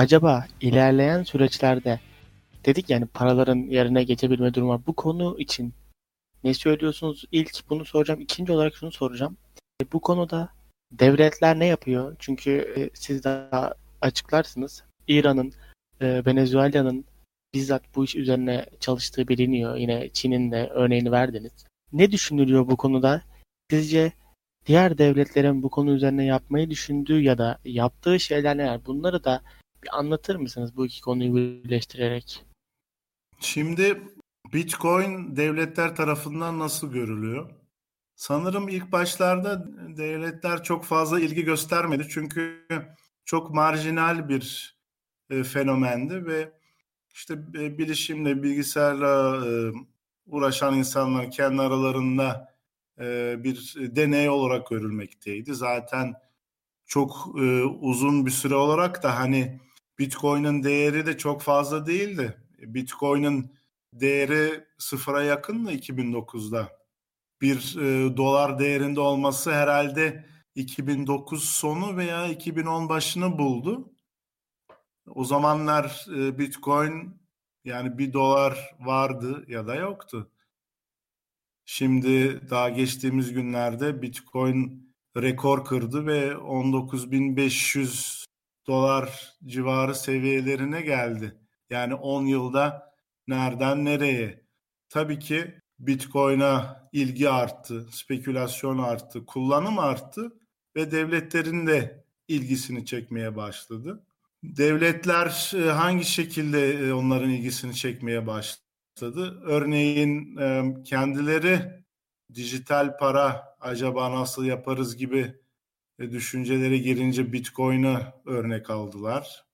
acaba ilerleyen süreçlerde dedik yani paraların yerine geçebilme durumu var. Bu konu için ne söylüyorsunuz? İlk bunu soracağım. İkinci olarak şunu soracağım. E, bu konuda devletler ne yapıyor? Çünkü e, siz daha açıklarsınız. İran'ın, e, Venezuela'nın bizzat bu iş üzerine çalıştığı biliniyor. Yine Çin'in de örneğini verdiniz. Ne düşünülüyor bu konuda? Sizce diğer devletlerin bu konu üzerine yapmayı düşündüğü ya da yaptığı şeyler neler? Bunları da bir anlatır mısınız bu iki konuyu birleştirerek? Şimdi Bitcoin devletler tarafından nasıl görülüyor? Sanırım ilk başlarda devletler çok fazla ilgi göstermedi çünkü çok marjinal bir e, fenomendi ve işte e, bilişimle, bilgisayarla e, uğraşan insanlar kendi aralarında bir deney olarak görülmekteydi. Zaten çok uzun bir süre olarak da hani Bitcoin'in değeri de çok fazla değildi. Bitcoin'in değeri sıfıra yakın mı 2009'da? Bir e, dolar değerinde olması herhalde 2009 sonu veya 2010 başını buldu. O zamanlar e, Bitcoin yani bir dolar vardı ya da yoktu. Şimdi daha geçtiğimiz günlerde Bitcoin rekor kırdı ve 19.500 dolar civarı seviyelerine geldi. Yani 10 yılda nereden nereye? Tabii ki Bitcoin'a ilgi arttı, spekülasyon arttı, kullanım arttı ve devletlerin de ilgisini çekmeye başladı. Devletler e, hangi şekilde e, onların ilgisini çekmeye başladı? Örneğin e, kendileri dijital para acaba nasıl yaparız gibi düşüncelere girince Bitcoin'ı örnek aldılar.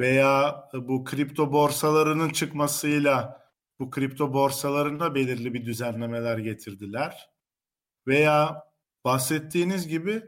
Veya bu kripto borsalarının çıkmasıyla bu kripto borsalarına belirli bir düzenlemeler getirdiler. Veya bahsettiğiniz gibi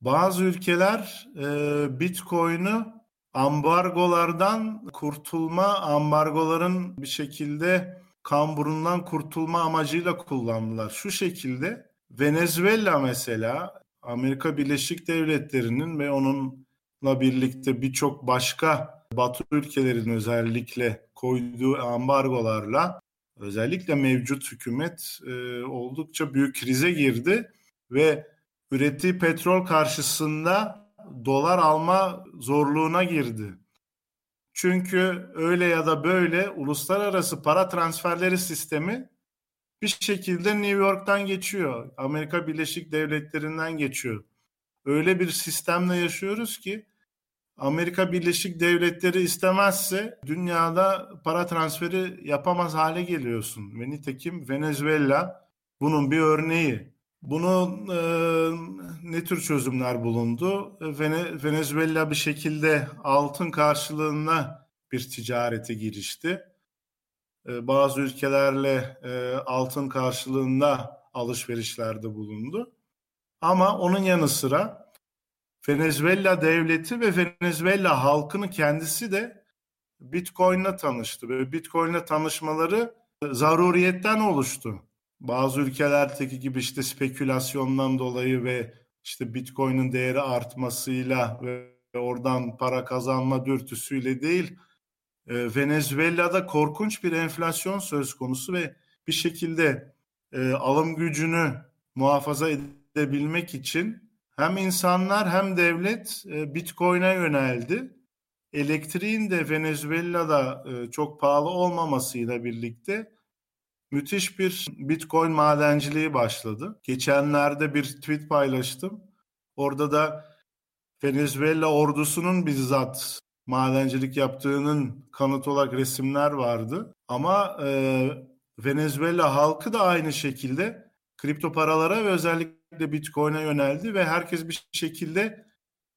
bazı ülkeler e, Bitcoin'ı ambargolardan kurtulma, ambargoların bir şekilde kamburundan kurtulma amacıyla kullandılar. Şu şekilde Venezuela mesela Amerika Birleşik Devletleri'nin ve onunla birlikte birçok başka Batı ülkelerin özellikle koyduğu ambargolarla özellikle mevcut hükümet e, oldukça büyük krize girdi ve ürettiği petrol karşısında dolar alma zorluğuna girdi. Çünkü öyle ya da böyle uluslararası para transferleri sistemi bir şekilde New York'tan geçiyor. Amerika Birleşik Devletleri'nden geçiyor. Öyle bir sistemle yaşıyoruz ki Amerika Birleşik Devletleri istemezse dünyada para transferi yapamaz hale geliyorsun. Ve nitekim Venezuela bunun bir örneği. Bunun e, ne tür çözümler bulundu? Vene, Venezuela bir şekilde altın karşılığında bir ticarete girişti. E, bazı ülkelerle e, altın karşılığında alışverişlerde bulundu. Ama onun yanı sıra Venezuela devleti ve Venezuela halkını kendisi de Bitcoin'le tanıştı ve Bitcoin'le tanışmaları zaruriyetten oluştu. Bazı ülkelerdeki gibi işte spekülasyondan dolayı ve işte Bitcoin'in değeri artmasıyla ve oradan para kazanma dürtüsüyle değil, e, Venezuela'da korkunç bir enflasyon söz konusu ve bir şekilde e, alım gücünü muhafaza edebilmek için hem insanlar hem devlet e, Bitcoin'e yöneldi. Elektriğin de Venezuela'da e, çok pahalı olmamasıyla birlikte müthiş bir Bitcoin madenciliği başladı. Geçenlerde bir tweet paylaştım. Orada da Venezuela ordusunun bizzat madencilik yaptığının kanıt olarak resimler vardı. Ama e, Venezuela halkı da aynı şekilde kripto paralara ve özellikle Bitcoin'e yöneldi ve herkes bir şekilde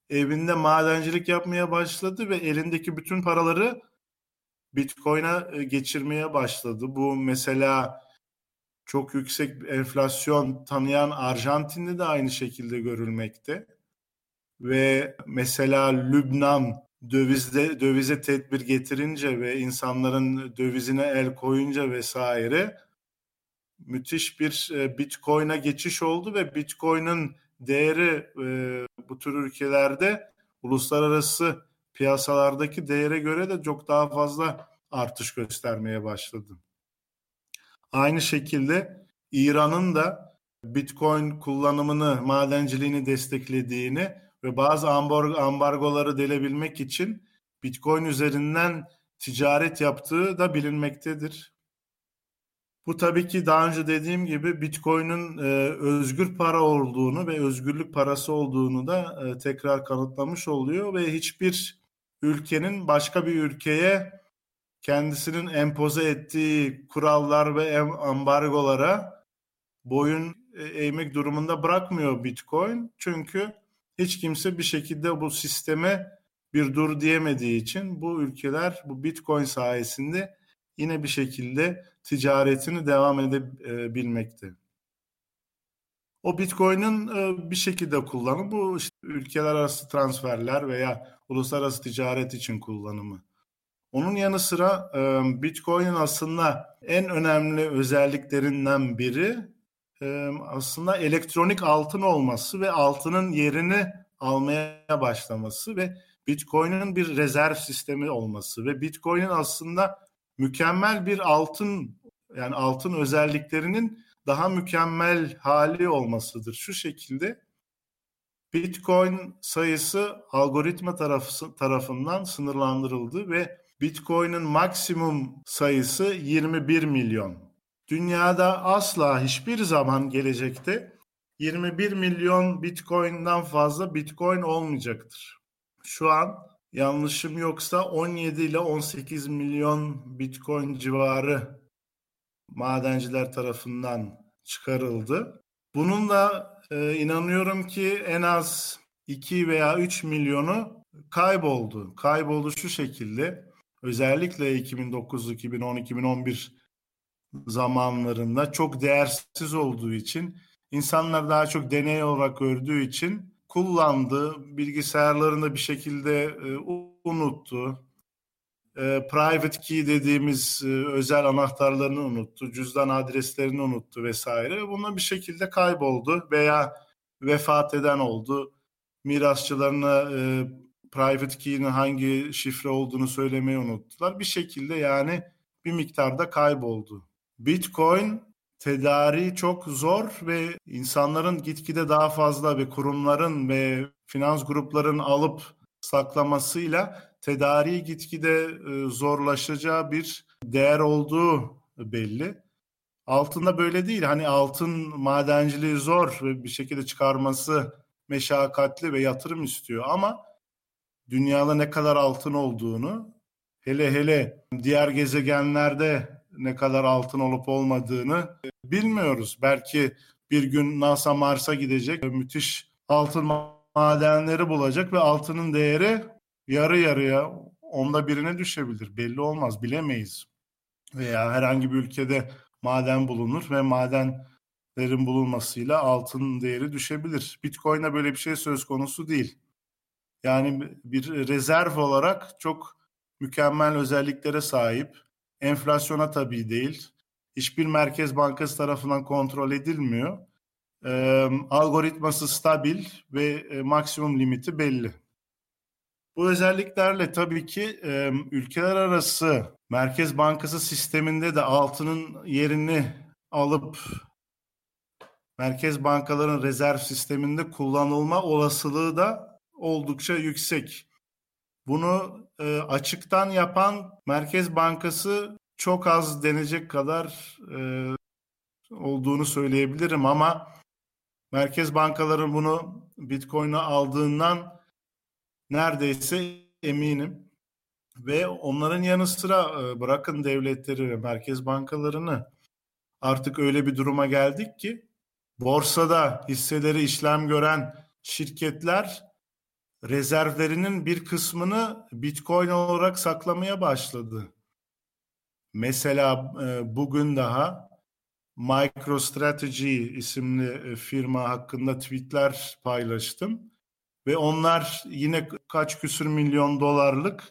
evinde madencilik yapmaya başladı ve elindeki bütün paraları Bitcoin'e geçirmeye başladı. Bu mesela çok yüksek enflasyon tanıyan Arjantin'de de aynı şekilde görülmekte. Ve mesela Lübnan dövizde dövize tedbir getirince ve insanların dövizine el koyunca vesaire müthiş bir e, Bitcoin'e geçiş oldu ve Bitcoin'in değeri e, bu tür ülkelerde uluslararası piyasalardaki değere göre de çok daha fazla artış göstermeye başladı. Aynı şekilde İran'ın da Bitcoin kullanımını, madenciliğini desteklediğini ve bazı ambargoları delebilmek için Bitcoin üzerinden ticaret yaptığı da bilinmektedir. Bu tabii ki daha önce dediğim gibi Bitcoin'in e, özgür para olduğunu ve özgürlük parası olduğunu da e, tekrar kanıtlamış oluyor ve hiçbir ülkenin başka bir ülkeye kendisinin empoze ettiği kurallar ve ambargolara boyun e, eğmek durumunda bırakmıyor Bitcoin. Çünkü hiç kimse bir şekilde bu sisteme bir dur diyemediği için bu ülkeler bu Bitcoin sayesinde yine bir şekilde ticaretini devam edebilmekte. O Bitcoin'in e, bir şekilde kullanımı bu işte ülkeler arası transferler veya uluslararası ticaret için kullanımı. Onun yanı sıra e, Bitcoin'in aslında en önemli özelliklerinden biri aslında elektronik altın olması ve altının yerini almaya başlaması ve Bitcoin'in bir rezerv sistemi olması ve Bitcoin'in aslında mükemmel bir altın yani altın özelliklerinin daha mükemmel hali olmasıdır. Şu şekilde Bitcoin sayısı algoritma tarafı, tarafından sınırlandırıldı ve Bitcoin'in maksimum sayısı 21 milyon. Dünyada asla hiçbir zaman gelecekte 21 milyon Bitcoin'den fazla Bitcoin olmayacaktır. Şu an yanlışım yoksa 17 ile 18 milyon Bitcoin civarı madenciler tarafından çıkarıldı. Bunun da e, inanıyorum ki en az 2 veya 3 milyonu kayboldu. Kayboldu şu şekilde. Özellikle 2009, 2010, 2011 zamanlarında çok değersiz olduğu için insanlar daha çok deney olarak gördüğü için kullandı, bilgisayarlarında bir şekilde e, unuttu. E, private key dediğimiz e, özel anahtarlarını unuttu, cüzdan adreslerini unuttu vesaire. Bununla bir şekilde kayboldu veya vefat eden oldu. Mirasçılarına e, private key'nin hangi şifre olduğunu söylemeyi unuttular. Bir şekilde yani bir miktarda kayboldu. Bitcoin tedariği çok zor ve insanların gitgide daha fazla ve kurumların ve finans grupların alıp saklamasıyla tedariği gitgide e, zorlaşacağı bir değer olduğu belli. Altında böyle değil. Hani altın madenciliği zor ve bir şekilde çıkarması meşakkatli ve yatırım istiyor ama dünyada ne kadar altın olduğunu hele hele diğer gezegenlerde ne kadar altın olup olmadığını bilmiyoruz. Belki bir gün NASA Mars'a gidecek, müthiş altın madenleri bulacak ve altının değeri yarı yarıya onda birine düşebilir. Belli olmaz, bilemeyiz. Veya herhangi bir ülkede maden bulunur ve madenlerin bulunmasıyla altın değeri düşebilir. Bitcoin'e böyle bir şey söz konusu değil. Yani bir rezerv olarak çok mükemmel özelliklere sahip. Enflasyona tabii değil. Hiçbir merkez bankası tarafından kontrol edilmiyor. E, algoritması stabil ve e, maksimum limiti belli. Bu özelliklerle tabii ki e, ülkeler arası merkez bankası sisteminde de altının yerini alıp merkez bankaların rezerv sisteminde kullanılma olasılığı da oldukça yüksek. Bunu e, açıktan yapan Merkez Bankası çok az denecek kadar e, olduğunu söyleyebilirim ama merkez bankaları bunu Bitcoin'e aldığından neredeyse eminim. Ve onların yanı sıra e, bırakın devletleri ve merkez bankalarını artık öyle bir duruma geldik ki borsada hisseleri işlem gören şirketler rezervlerinin bir kısmını Bitcoin olarak saklamaya başladı. Mesela e, bugün daha MicroStrategy isimli e, firma hakkında tweetler paylaştım ve onlar yine kaç küsür milyon dolarlık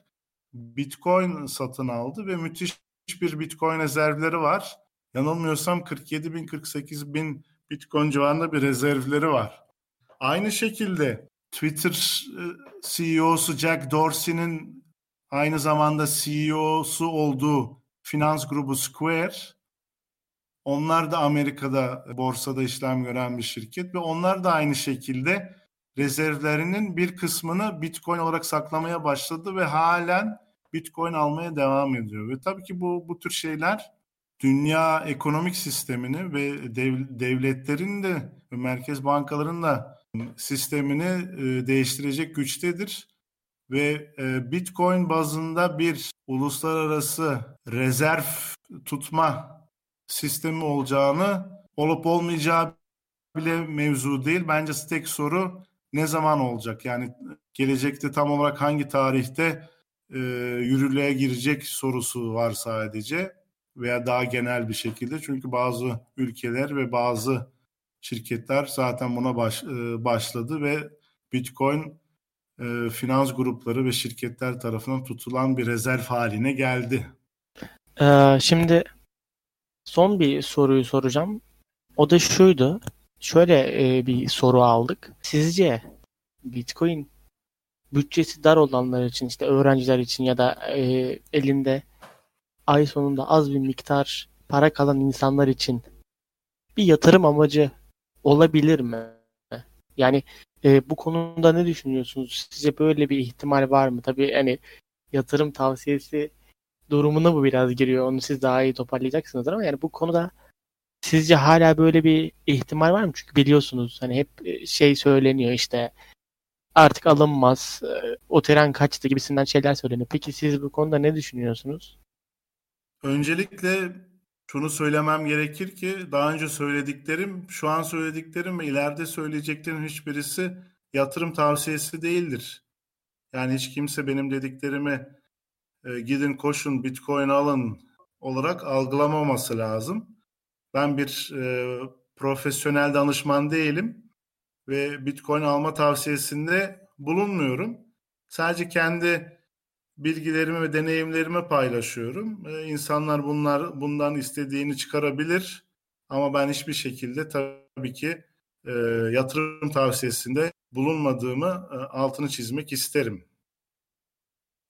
Bitcoin satın aldı ve müthiş bir Bitcoin rezervleri var. Yanılmıyorsam 47 bin 48 bin Bitcoin civarında bir rezervleri var. Aynı şekilde Twitter e, CEO'su Jack Dorsey'nin aynı zamanda CEO'su olduğu finans grubu Square onlar da Amerika'da borsada işlem gören bir şirket ve onlar da aynı şekilde rezervlerinin bir kısmını Bitcoin olarak saklamaya başladı ve halen Bitcoin almaya devam ediyor. Ve tabii ki bu bu tür şeyler dünya ekonomik sistemini ve dev, devletlerin de ve merkez bankaların da sistemini e, değiştirecek güçtedir. Ve e, Bitcoin bazında bir uluslararası rezerv tutma sistemi olacağını olup olmayacağı bile mevzu değil. Bence tek soru ne zaman olacak? Yani gelecekte tam olarak hangi tarihte e, yürürlüğe girecek sorusu var sadece veya daha genel bir şekilde. Çünkü bazı ülkeler ve bazı şirketler zaten buna baş, e, başladı ve Bitcoin e, finans grupları ve şirketler tarafından tutulan bir rezerv haline geldi. Ee, şimdi son bir soruyu soracağım. O da şuydu. Şöyle e, bir soru aldık. Sizce Bitcoin bütçesi dar olanlar için işte öğrenciler için ya da e, elinde ay sonunda az bir miktar para kalan insanlar için bir yatırım amacı olabilir mi? Yani e, bu konuda ne düşünüyorsunuz? Sizce böyle bir ihtimal var mı? Tabii hani yatırım tavsiyesi durumuna bu biraz giriyor. Onu siz daha iyi toparlayacaksınız ama yani bu konuda sizce hala böyle bir ihtimal var mı? Çünkü biliyorsunuz hani hep e, şey söyleniyor işte artık alınmaz, e, o tren kaçtı gibisinden şeyler söyleniyor. Peki siz bu konuda ne düşünüyorsunuz? Öncelikle şunu söylemem gerekir ki daha önce söylediklerim, şu an söylediklerim ve ileride söyleyeceklerim hiçbirisi yatırım tavsiyesi değildir. Yani hiç kimse benim dediklerimi e, gidin koşun bitcoin alın olarak algılamaması lazım. Ben bir e, profesyonel danışman değilim ve bitcoin alma tavsiyesinde bulunmuyorum. Sadece kendi bilgilerimi ve deneyimlerimi paylaşıyorum. Ee, insanlar bunlar bundan istediğini çıkarabilir ama ben hiçbir şekilde tabii ki e, yatırım tavsiyesinde bulunmadığımı e, altını çizmek isterim.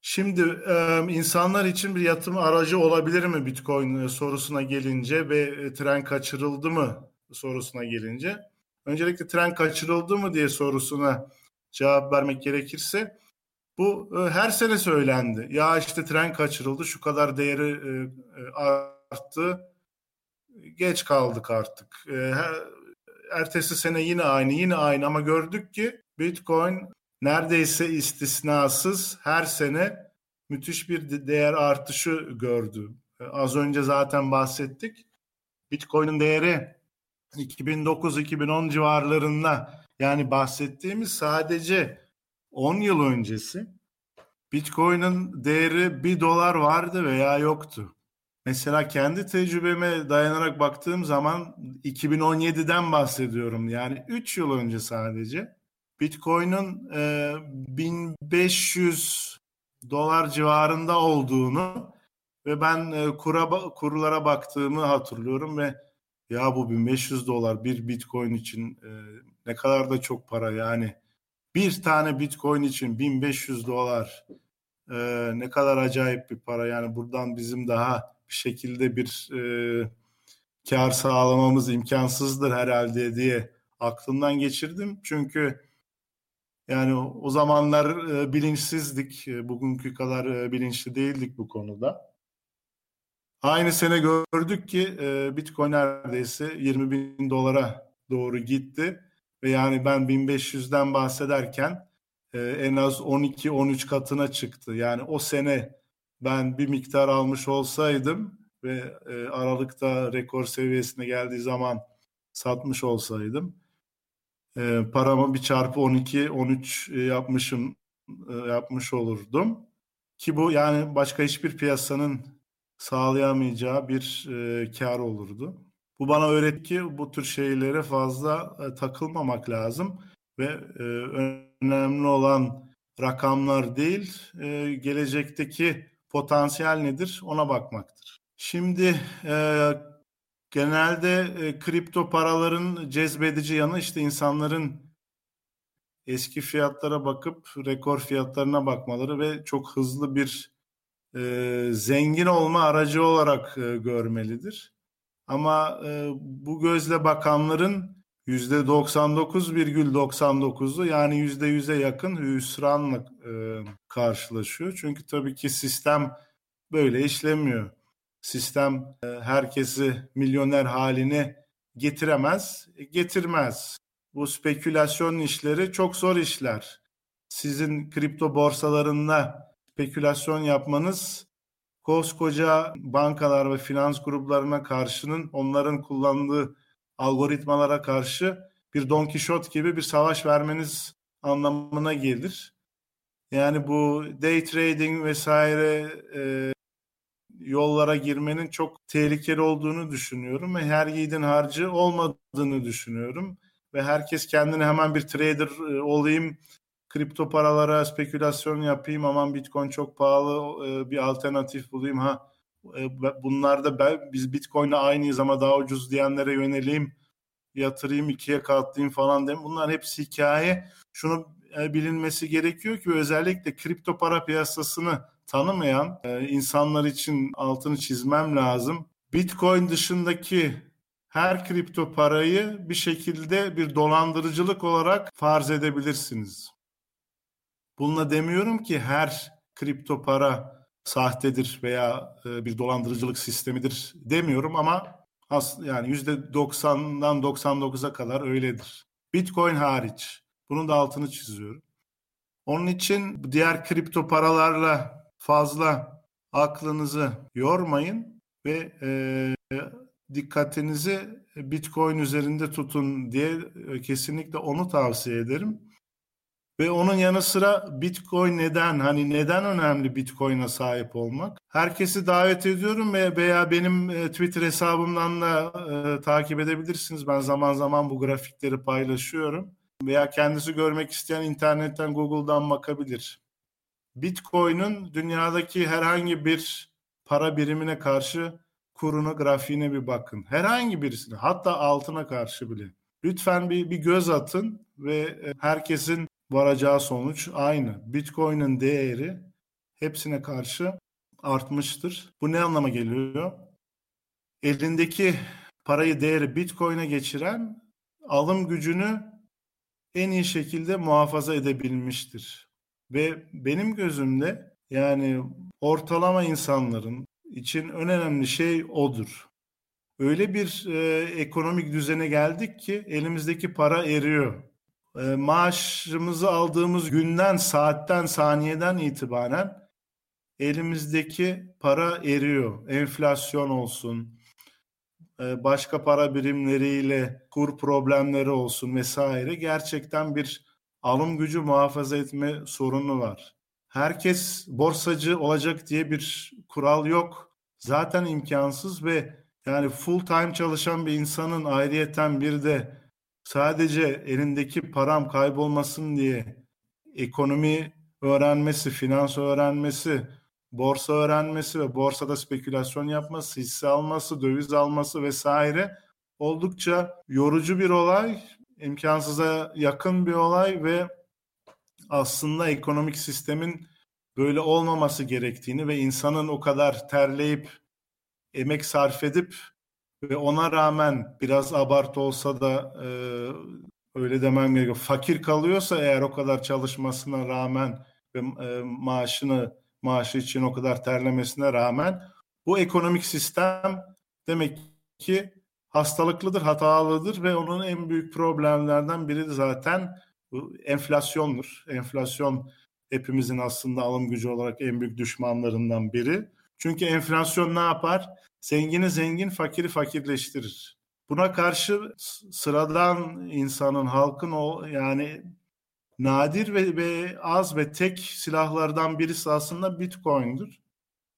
Şimdi e, insanlar için bir yatırım aracı olabilir mi Bitcoin e, sorusuna gelince ve e, tren kaçırıldı mı sorusuna gelince. Öncelikle tren kaçırıldı mı diye sorusuna cevap vermek gerekirse bu e, her sene söylendi. Ya işte tren kaçırıldı, şu kadar değeri e, e arttı. Geç kaldık artık. E, ertesi sene yine aynı, yine aynı ama gördük ki Bitcoin neredeyse istisnasız her sene müthiş bir değer artışı gördü. E, az önce zaten bahsettik. Bitcoin'in değeri 2009-2010 civarlarında yani bahsettiğimiz sadece 10 yıl öncesi Bitcoin'in değeri 1 dolar vardı veya yoktu. Mesela kendi tecrübeme dayanarak baktığım zaman 2017'den bahsediyorum. Yani 3 yıl önce sadece. Bitcoin'in e, 1500 dolar civarında olduğunu ve ben e, kura, kurlara baktığımı hatırlıyorum ve ya bu 1500 dolar bir Bitcoin için e, ne kadar da çok para yani bir tane Bitcoin için 1500 dolar e, ne kadar acayip bir para. Yani buradan bizim daha bir şekilde bir e, kar sağlamamız imkansızdır herhalde diye aklımdan geçirdim. Çünkü yani o zamanlar e, bilinçsizdik. E, bugünkü kadar e, bilinçli değildik bu konuda. Aynı sene gördük ki e, Bitcoin neredeyse 20 bin dolara doğru gitti. Ve yani ben 1500'den bahsederken e, en az 12-13 katına çıktı. Yani o sene ben bir miktar almış olsaydım ve e, Aralık'ta rekor seviyesine geldiği zaman satmış olsaydım e, paramı bir çarpı 12-13 e, yapmışım e, yapmış olurdum. Ki bu yani başka hiçbir piyasanın sağlayamayacağı bir e, kar olurdu. Bu bana öğretti bu tür şeylere fazla e, takılmamak lazım ve e, önemli olan rakamlar değil, e, gelecekteki potansiyel nedir ona bakmaktır. Şimdi e, genelde e, kripto paraların cezbedici yanı işte insanların eski fiyatlara bakıp rekor fiyatlarına bakmaları ve çok hızlı bir e, zengin olma aracı olarak e, görmelidir. Ama e, bu gözle bakanların %99,99'u yani %100'e yakın hüsranla e, karşılaşıyor. Çünkü tabii ki sistem böyle işlemiyor. Sistem e, herkesi milyoner haline getiremez, e, getirmez. Bu spekülasyon işleri çok zor işler. Sizin kripto borsalarında spekülasyon yapmanız koskoca bankalar ve finans gruplarına karşının onların kullandığı algoritmalara karşı bir Don Quixote gibi bir savaş vermeniz anlamına gelir. Yani bu day trading vesaire e, yollara girmenin çok tehlikeli olduğunu düşünüyorum ve her yiğidin harcı olmadığını düşünüyorum ve herkes kendini hemen bir trader e, olayım, kripto paralara spekülasyon yapayım, aman bitcoin çok pahalı e, bir alternatif bulayım ha e, bunlar da ben, biz bitcoin'le aynıyız ama daha ucuz diyenlere yöneleyim, yatırayım ikiye katlayayım falan dem. Bunlar hepsi hikaye. Şunu bilinmesi gerekiyor ki özellikle kripto para piyasasını tanımayan insanlar için altını çizmem lazım. Bitcoin dışındaki her kripto parayı bir şekilde bir dolandırıcılık olarak farz edebilirsiniz. Bununla demiyorum ki her kripto para sahtedir veya e, bir dolandırıcılık sistemidir demiyorum ama as yani %90'dan 99'a kadar öyledir. Bitcoin hariç. Bunun da altını çiziyorum. Onun için diğer kripto paralarla fazla aklınızı yormayın ve e, dikkatinizi Bitcoin üzerinde tutun diye e, kesinlikle onu tavsiye ederim. Ve onun yanı sıra Bitcoin neden hani neden önemli Bitcoin'e sahip olmak? Herkesi davet ediyorum ve veya benim e, Twitter hesabımdan da e, takip edebilirsiniz. Ben zaman zaman bu grafikleri paylaşıyorum. Veya kendisi görmek isteyen internetten Google'dan bakabilir. Bitcoin'in dünyadaki herhangi bir para birimine karşı kuruna, grafiğine bir bakın. Herhangi birisine, hatta altına karşı bile. Lütfen bir, bir göz atın ve e, herkesin varacağı sonuç aynı. Bitcoin'in değeri hepsine karşı artmıştır. Bu ne anlama geliyor? Elindeki parayı değeri Bitcoin'e geçiren alım gücünü en iyi şekilde muhafaza edebilmiştir. Ve benim gözümde yani ortalama insanların için en önemli şey odur. Öyle bir e, ekonomik düzene geldik ki elimizdeki para eriyor. E, maaşımızı aldığımız günden, saatten, saniyeden itibaren elimizdeki para eriyor. Enflasyon olsun, e, başka para birimleriyle kur problemleri olsun vesaire gerçekten bir alım gücü muhafaza etme sorunu var herkes borsacı olacak diye bir kural yok. Zaten imkansız ve yani full time çalışan bir insanın ayrıyeten bir de sadece elindeki param kaybolmasın diye ekonomi öğrenmesi, finans öğrenmesi, borsa öğrenmesi ve borsada spekülasyon yapması, hisse alması, döviz alması vesaire oldukça yorucu bir olay, imkansıza yakın bir olay ve aslında ekonomik sistemin böyle olmaması gerektiğini ve insanın o kadar terleyip emek sarf edip ve ona rağmen biraz abartı olsa da e, öyle demem gerekiyor. Fakir kalıyorsa eğer o kadar çalışmasına rağmen ve e, maaşını maaşı için o kadar terlemesine rağmen bu ekonomik sistem demek ki hastalıklıdır, hatalıdır ve onun en büyük problemlerden biri de zaten enflasyondur. Enflasyon hepimizin aslında alım gücü olarak en büyük düşmanlarından biri. Çünkü enflasyon ne yapar? Zengini zengin, fakiri fakirleştirir. Buna karşı sıradan insanın, halkın o yani nadir ve, ve az ve tek silahlardan birisi aslında Bitcoin'dir.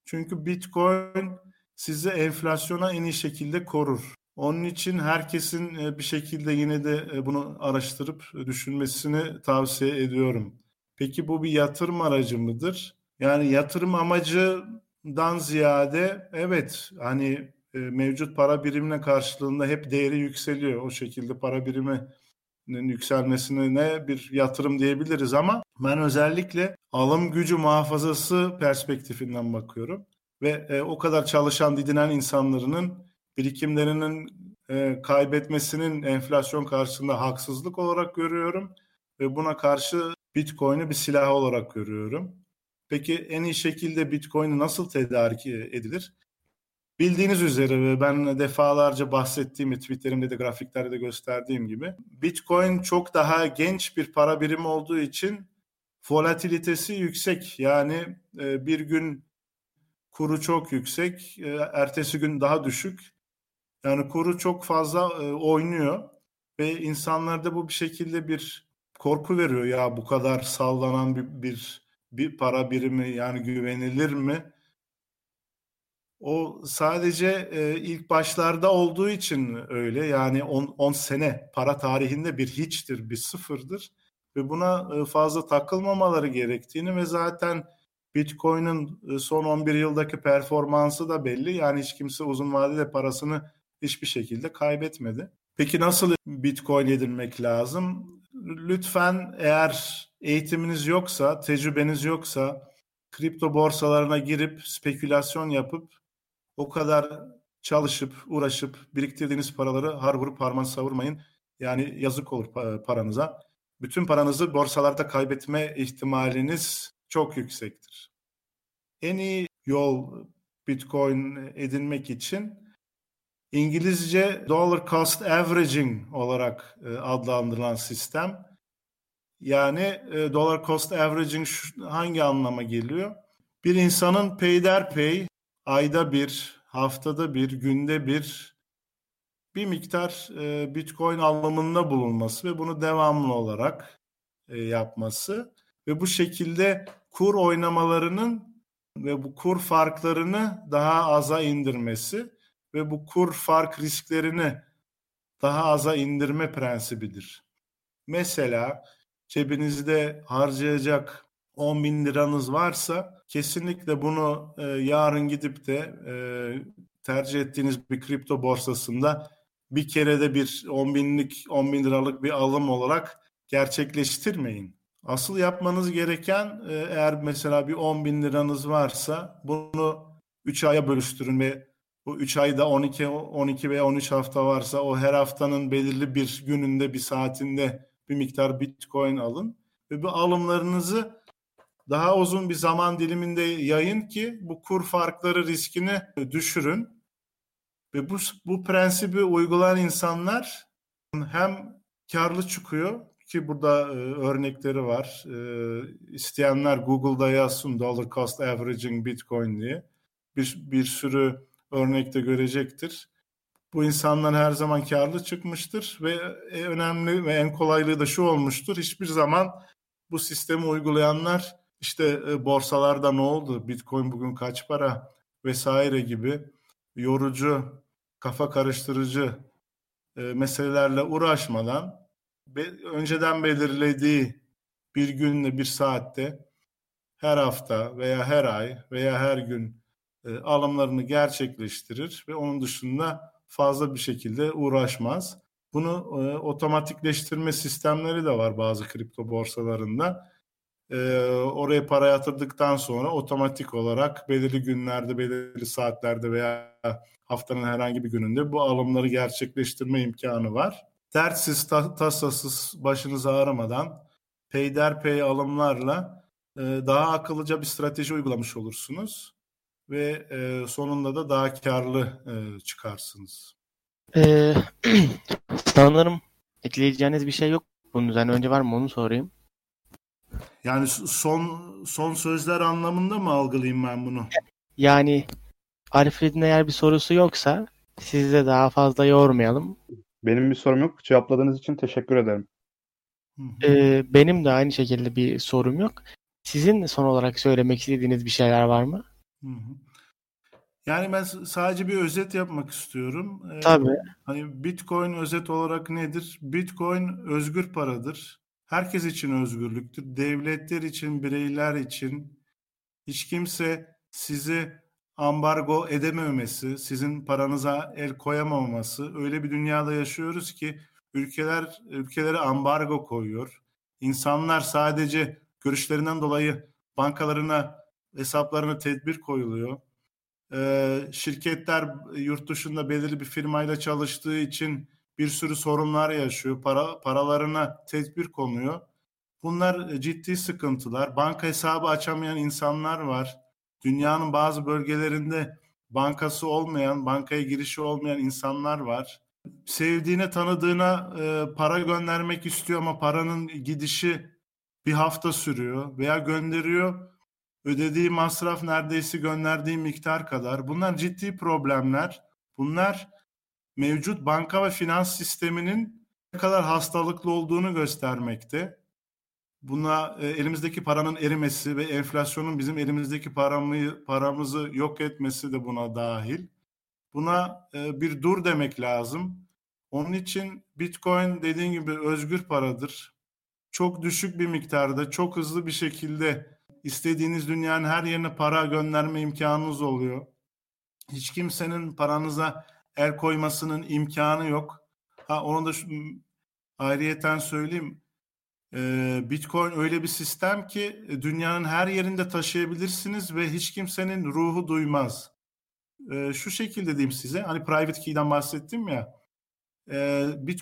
Çünkü Bitcoin sizi enflasyona en iyi şekilde korur. Onun için herkesin e, bir şekilde yine de e, bunu araştırıp düşünmesini tavsiye ediyorum. Peki bu bir yatırım aracı mıdır? Yani yatırım amacından ziyade evet hani e, mevcut para birimine karşılığında hep değeri yükseliyor. O şekilde para birimi yükselmesine bir yatırım diyebiliriz ama ben özellikle alım gücü muhafazası perspektifinden bakıyorum ve e, o kadar çalışan didinen insanların birikimlerinin e, kaybetmesinin enflasyon karşısında haksızlık olarak görüyorum ve buna karşı Bitcoin'i bir silah olarak görüyorum. Peki en iyi şekilde Bitcoin'i nasıl tedarik edilir? Bildiğiniz üzere ve ben defalarca bahsettiğim Twitter'imde de grafiklerde de gösterdiğim gibi Bitcoin çok daha genç bir para birimi olduğu için volatilitesi yüksek. Yani e, bir gün kuru çok yüksek, e, ertesi gün daha düşük. Yani kuru çok fazla e, oynuyor ve insanlarda bu bir şekilde bir korku veriyor. Ya bu kadar sallanan bir, bir, bir para birimi yani güvenilir mi? O sadece e, ilk başlarda olduğu için öyle. Yani 10 sene para tarihinde bir hiçtir, bir sıfırdır. Ve buna e, fazla takılmamaları gerektiğini ve zaten Bitcoin'in e, son 11 yıldaki performansı da belli. Yani hiç kimse uzun vadede parasını hiçbir şekilde kaybetmedi. Peki nasıl Bitcoin edinmek lazım? Lütfen eğer eğitiminiz yoksa, tecrübeniz yoksa kripto borsalarına girip spekülasyon yapıp o kadar çalışıp uğraşıp biriktirdiğiniz paraları har vurup parmağını savurmayın. Yani yazık olur paranıza. Bütün paranızı borsalarda kaybetme ihtimaliniz çok yüksektir. En iyi yol Bitcoin edinmek için İngilizce dollar cost averaging olarak e, adlandırılan sistem. Yani e, dollar cost averaging hangi anlama geliyor? Bir insanın peyderpey ayda bir, haftada bir, günde bir bir miktar e, Bitcoin alımında bulunması ve bunu devamlı olarak yapması ve bu şekilde kur oynamalarının ve bu kur farklarını daha aza indirmesi ve bu kur fark risklerini daha aza indirme prensibidir. Mesela cebinizde harcayacak 10 bin liranız varsa kesinlikle bunu e, yarın gidip de e, tercih ettiğiniz bir kripto borsasında bir kerede bir 10 binlik 10 bin liralık bir alım olarak gerçekleştirmeyin. Asıl yapmanız gereken e, eğer mesela bir 10 bin liranız varsa bunu 3 aya bölüştürün ve bu 3 ayda 12, 12 veya 13 hafta varsa o her haftanın belirli bir gününde bir saatinde bir miktar bitcoin alın ve bu alımlarınızı daha uzun bir zaman diliminde yayın ki bu kur farkları riskini düşürün. Ve bu, bu prensibi uygulayan insanlar hem karlı çıkıyor ki burada e, örnekleri var. E, isteyenler Google'da yazsın dollar cost averaging bitcoin diye. Bir, bir sürü örnekte görecektir. Bu insanlar her zaman karlı çıkmıştır ve e, önemli ve en kolaylığı da şu olmuştur. Hiçbir zaman bu sistemi uygulayanlar işte e, borsalarda ne oldu, bitcoin bugün kaç para vesaire gibi yorucu, kafa karıştırıcı e, meselelerle uğraşmadan önceden belirlediği bir günle bir saatte her hafta veya her ay veya her gün e, alımlarını gerçekleştirir ve onun dışında fazla bir şekilde uğraşmaz. Bunu e, otomatikleştirme sistemleri de var bazı kripto borsalarında e, oraya para yatırdıktan sonra otomatik olarak belirli günlerde, belirli saatlerde veya haftanın herhangi bir gününde bu alımları gerçekleştirme imkanı var. Dertsiz, tasasız, başınızı ağrımadan peyderpey alımlarla e, daha akıllıca bir strateji uygulamış olursunuz ve e, sonunda da daha karlı e, çıkarsınız. Ee, sanırım ekleyeceğiniz bir şey yok bunun üzerine. Önce var mı onu sorayım. Yani son son sözler anlamında mı algılayayım ben bunu? Yani Alfred'in eğer bir sorusu yoksa sizi de daha fazla yormayalım. Benim bir sorum yok. Cevapladığınız için teşekkür ederim. Ee, benim de aynı şekilde bir sorum yok. Sizin son olarak söylemek istediğiniz bir şeyler var mı? Yani ben sadece bir özet yapmak istiyorum. Ee, Tabii. Hani Bitcoin özet olarak nedir? Bitcoin özgür paradır herkes için özgürlüktür. Devletler için, bireyler için hiç kimse sizi ambargo edememesi, sizin paranıza el koyamaması, öyle bir dünyada yaşıyoruz ki ülkeler ülkelere ambargo koyuyor. İnsanlar sadece görüşlerinden dolayı bankalarına hesaplarına tedbir koyuluyor. Ee, şirketler yurt dışında belirli bir firmayla çalıştığı için bir sürü sorunlar yaşıyor. Para, paralarına tedbir konuyor. Bunlar ciddi sıkıntılar. Banka hesabı açamayan insanlar var. Dünyanın bazı bölgelerinde bankası olmayan, bankaya girişi olmayan insanlar var. Sevdiğine, tanıdığına e, para göndermek istiyor ama paranın gidişi bir hafta sürüyor veya gönderiyor. Ödediği masraf neredeyse gönderdiği miktar kadar. Bunlar ciddi problemler. Bunlar mevcut banka ve finans sisteminin ne kadar hastalıklı olduğunu göstermekte. Buna e, elimizdeki paranın erimesi ve enflasyonun bizim elimizdeki paramı, paramızı yok etmesi de buna dahil. Buna e, bir dur demek lazım. Onun için Bitcoin dediğin gibi özgür paradır. Çok düşük bir miktarda, çok hızlı bir şekilde istediğiniz dünyanın her yerine para gönderme imkanınız oluyor. Hiç kimsenin paranıza el koymasının imkanı yok. Ha onu da şu, ayrıyeten söyleyeyim. Bitcoin öyle bir sistem ki dünyanın her yerinde taşıyabilirsiniz ve hiç kimsenin ruhu duymaz. Şu şekilde diyeyim size. Hani private key'den bahsettim ya.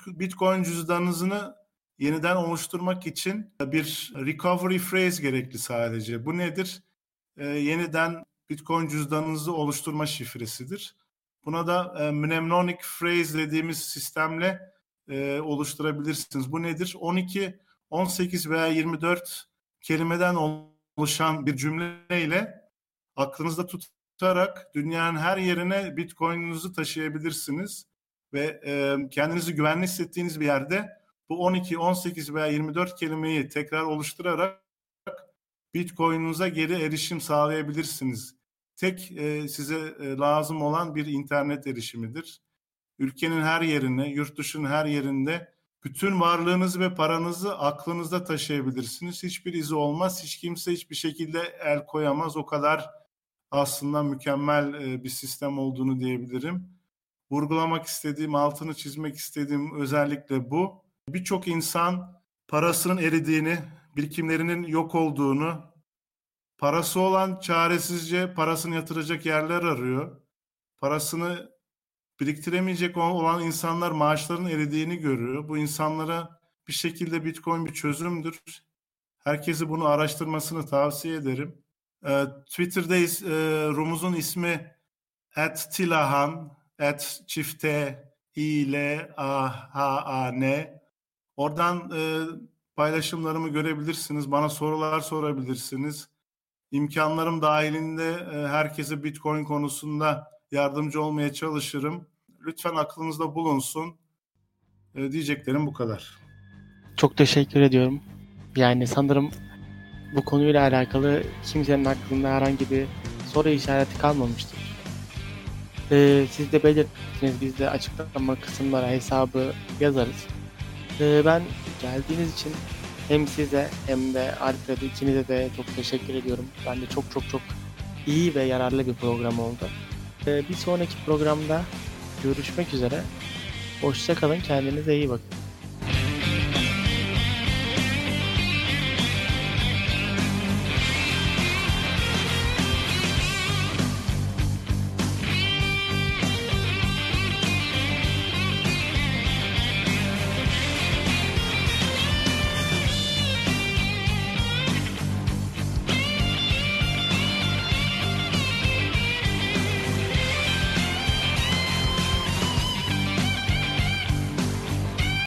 Bitcoin cüzdanınızı yeniden oluşturmak için bir recovery phrase gerekli sadece. Bu nedir? Yeniden Bitcoin cüzdanınızı oluşturma şifresidir. Buna da mnemonic phrase dediğimiz sistemle oluşturabilirsiniz. Bu nedir? 12 18 veya 24 kelimeden oluşan bir cümleyle aklınızda tutarak dünyanın her yerine Bitcoin'inizi taşıyabilirsiniz ve e, kendinizi güvenli hissettiğiniz bir yerde bu 12, 18 veya 24 kelimeyi tekrar oluşturarak Bitcoin'unuza geri erişim sağlayabilirsiniz. Tek e, size e, lazım olan bir internet erişimidir. Ülkenin her yerine, yurt dışının her yerinde bütün varlığınızı ve paranızı aklınızda taşıyabilirsiniz. Hiçbir izi olmaz. Hiç kimse hiçbir şekilde el koyamaz. O kadar aslında mükemmel e, bir sistem olduğunu diyebilirim. Vurgulamak istediğim, altını çizmek istediğim özellikle bu. Birçok insan parasının eridiğini, birikimlerinin yok olduğunu, parası olan çaresizce parasını yatıracak yerler arıyor. Parasını biriktiremeyecek olan insanlar maaşların eridiğini görüyor. Bu insanlara bir şekilde Bitcoin bir çözümdür. Herkesi bunu araştırmasını tavsiye ederim. Ee, Twitter'dayız. Ee, Rumuz'un ismi at Tilahan, at çifte i l a h a n. Oradan e, paylaşımlarımı görebilirsiniz. Bana sorular sorabilirsiniz. İmkanlarım dahilinde e, herkese Bitcoin konusunda yardımcı olmaya çalışırım. Lütfen aklınızda bulunsun. E, diyeceklerim bu kadar. Çok teşekkür ediyorum. Yani sanırım bu konuyla alakalı kimsenin aklında herhangi bir soru işareti kalmamıştır. Ee, siz de belirttiniz, biz de açıklama kısımlara hesabı yazarız. Ee, ben geldiğiniz için hem size hem de Alfred'e ikinize de çok teşekkür ediyorum. Bence çok çok çok iyi ve yararlı bir program oldu. Ee, bir sonraki programda görüşmek üzere. Hoşçakalın, kendinize iyi bakın.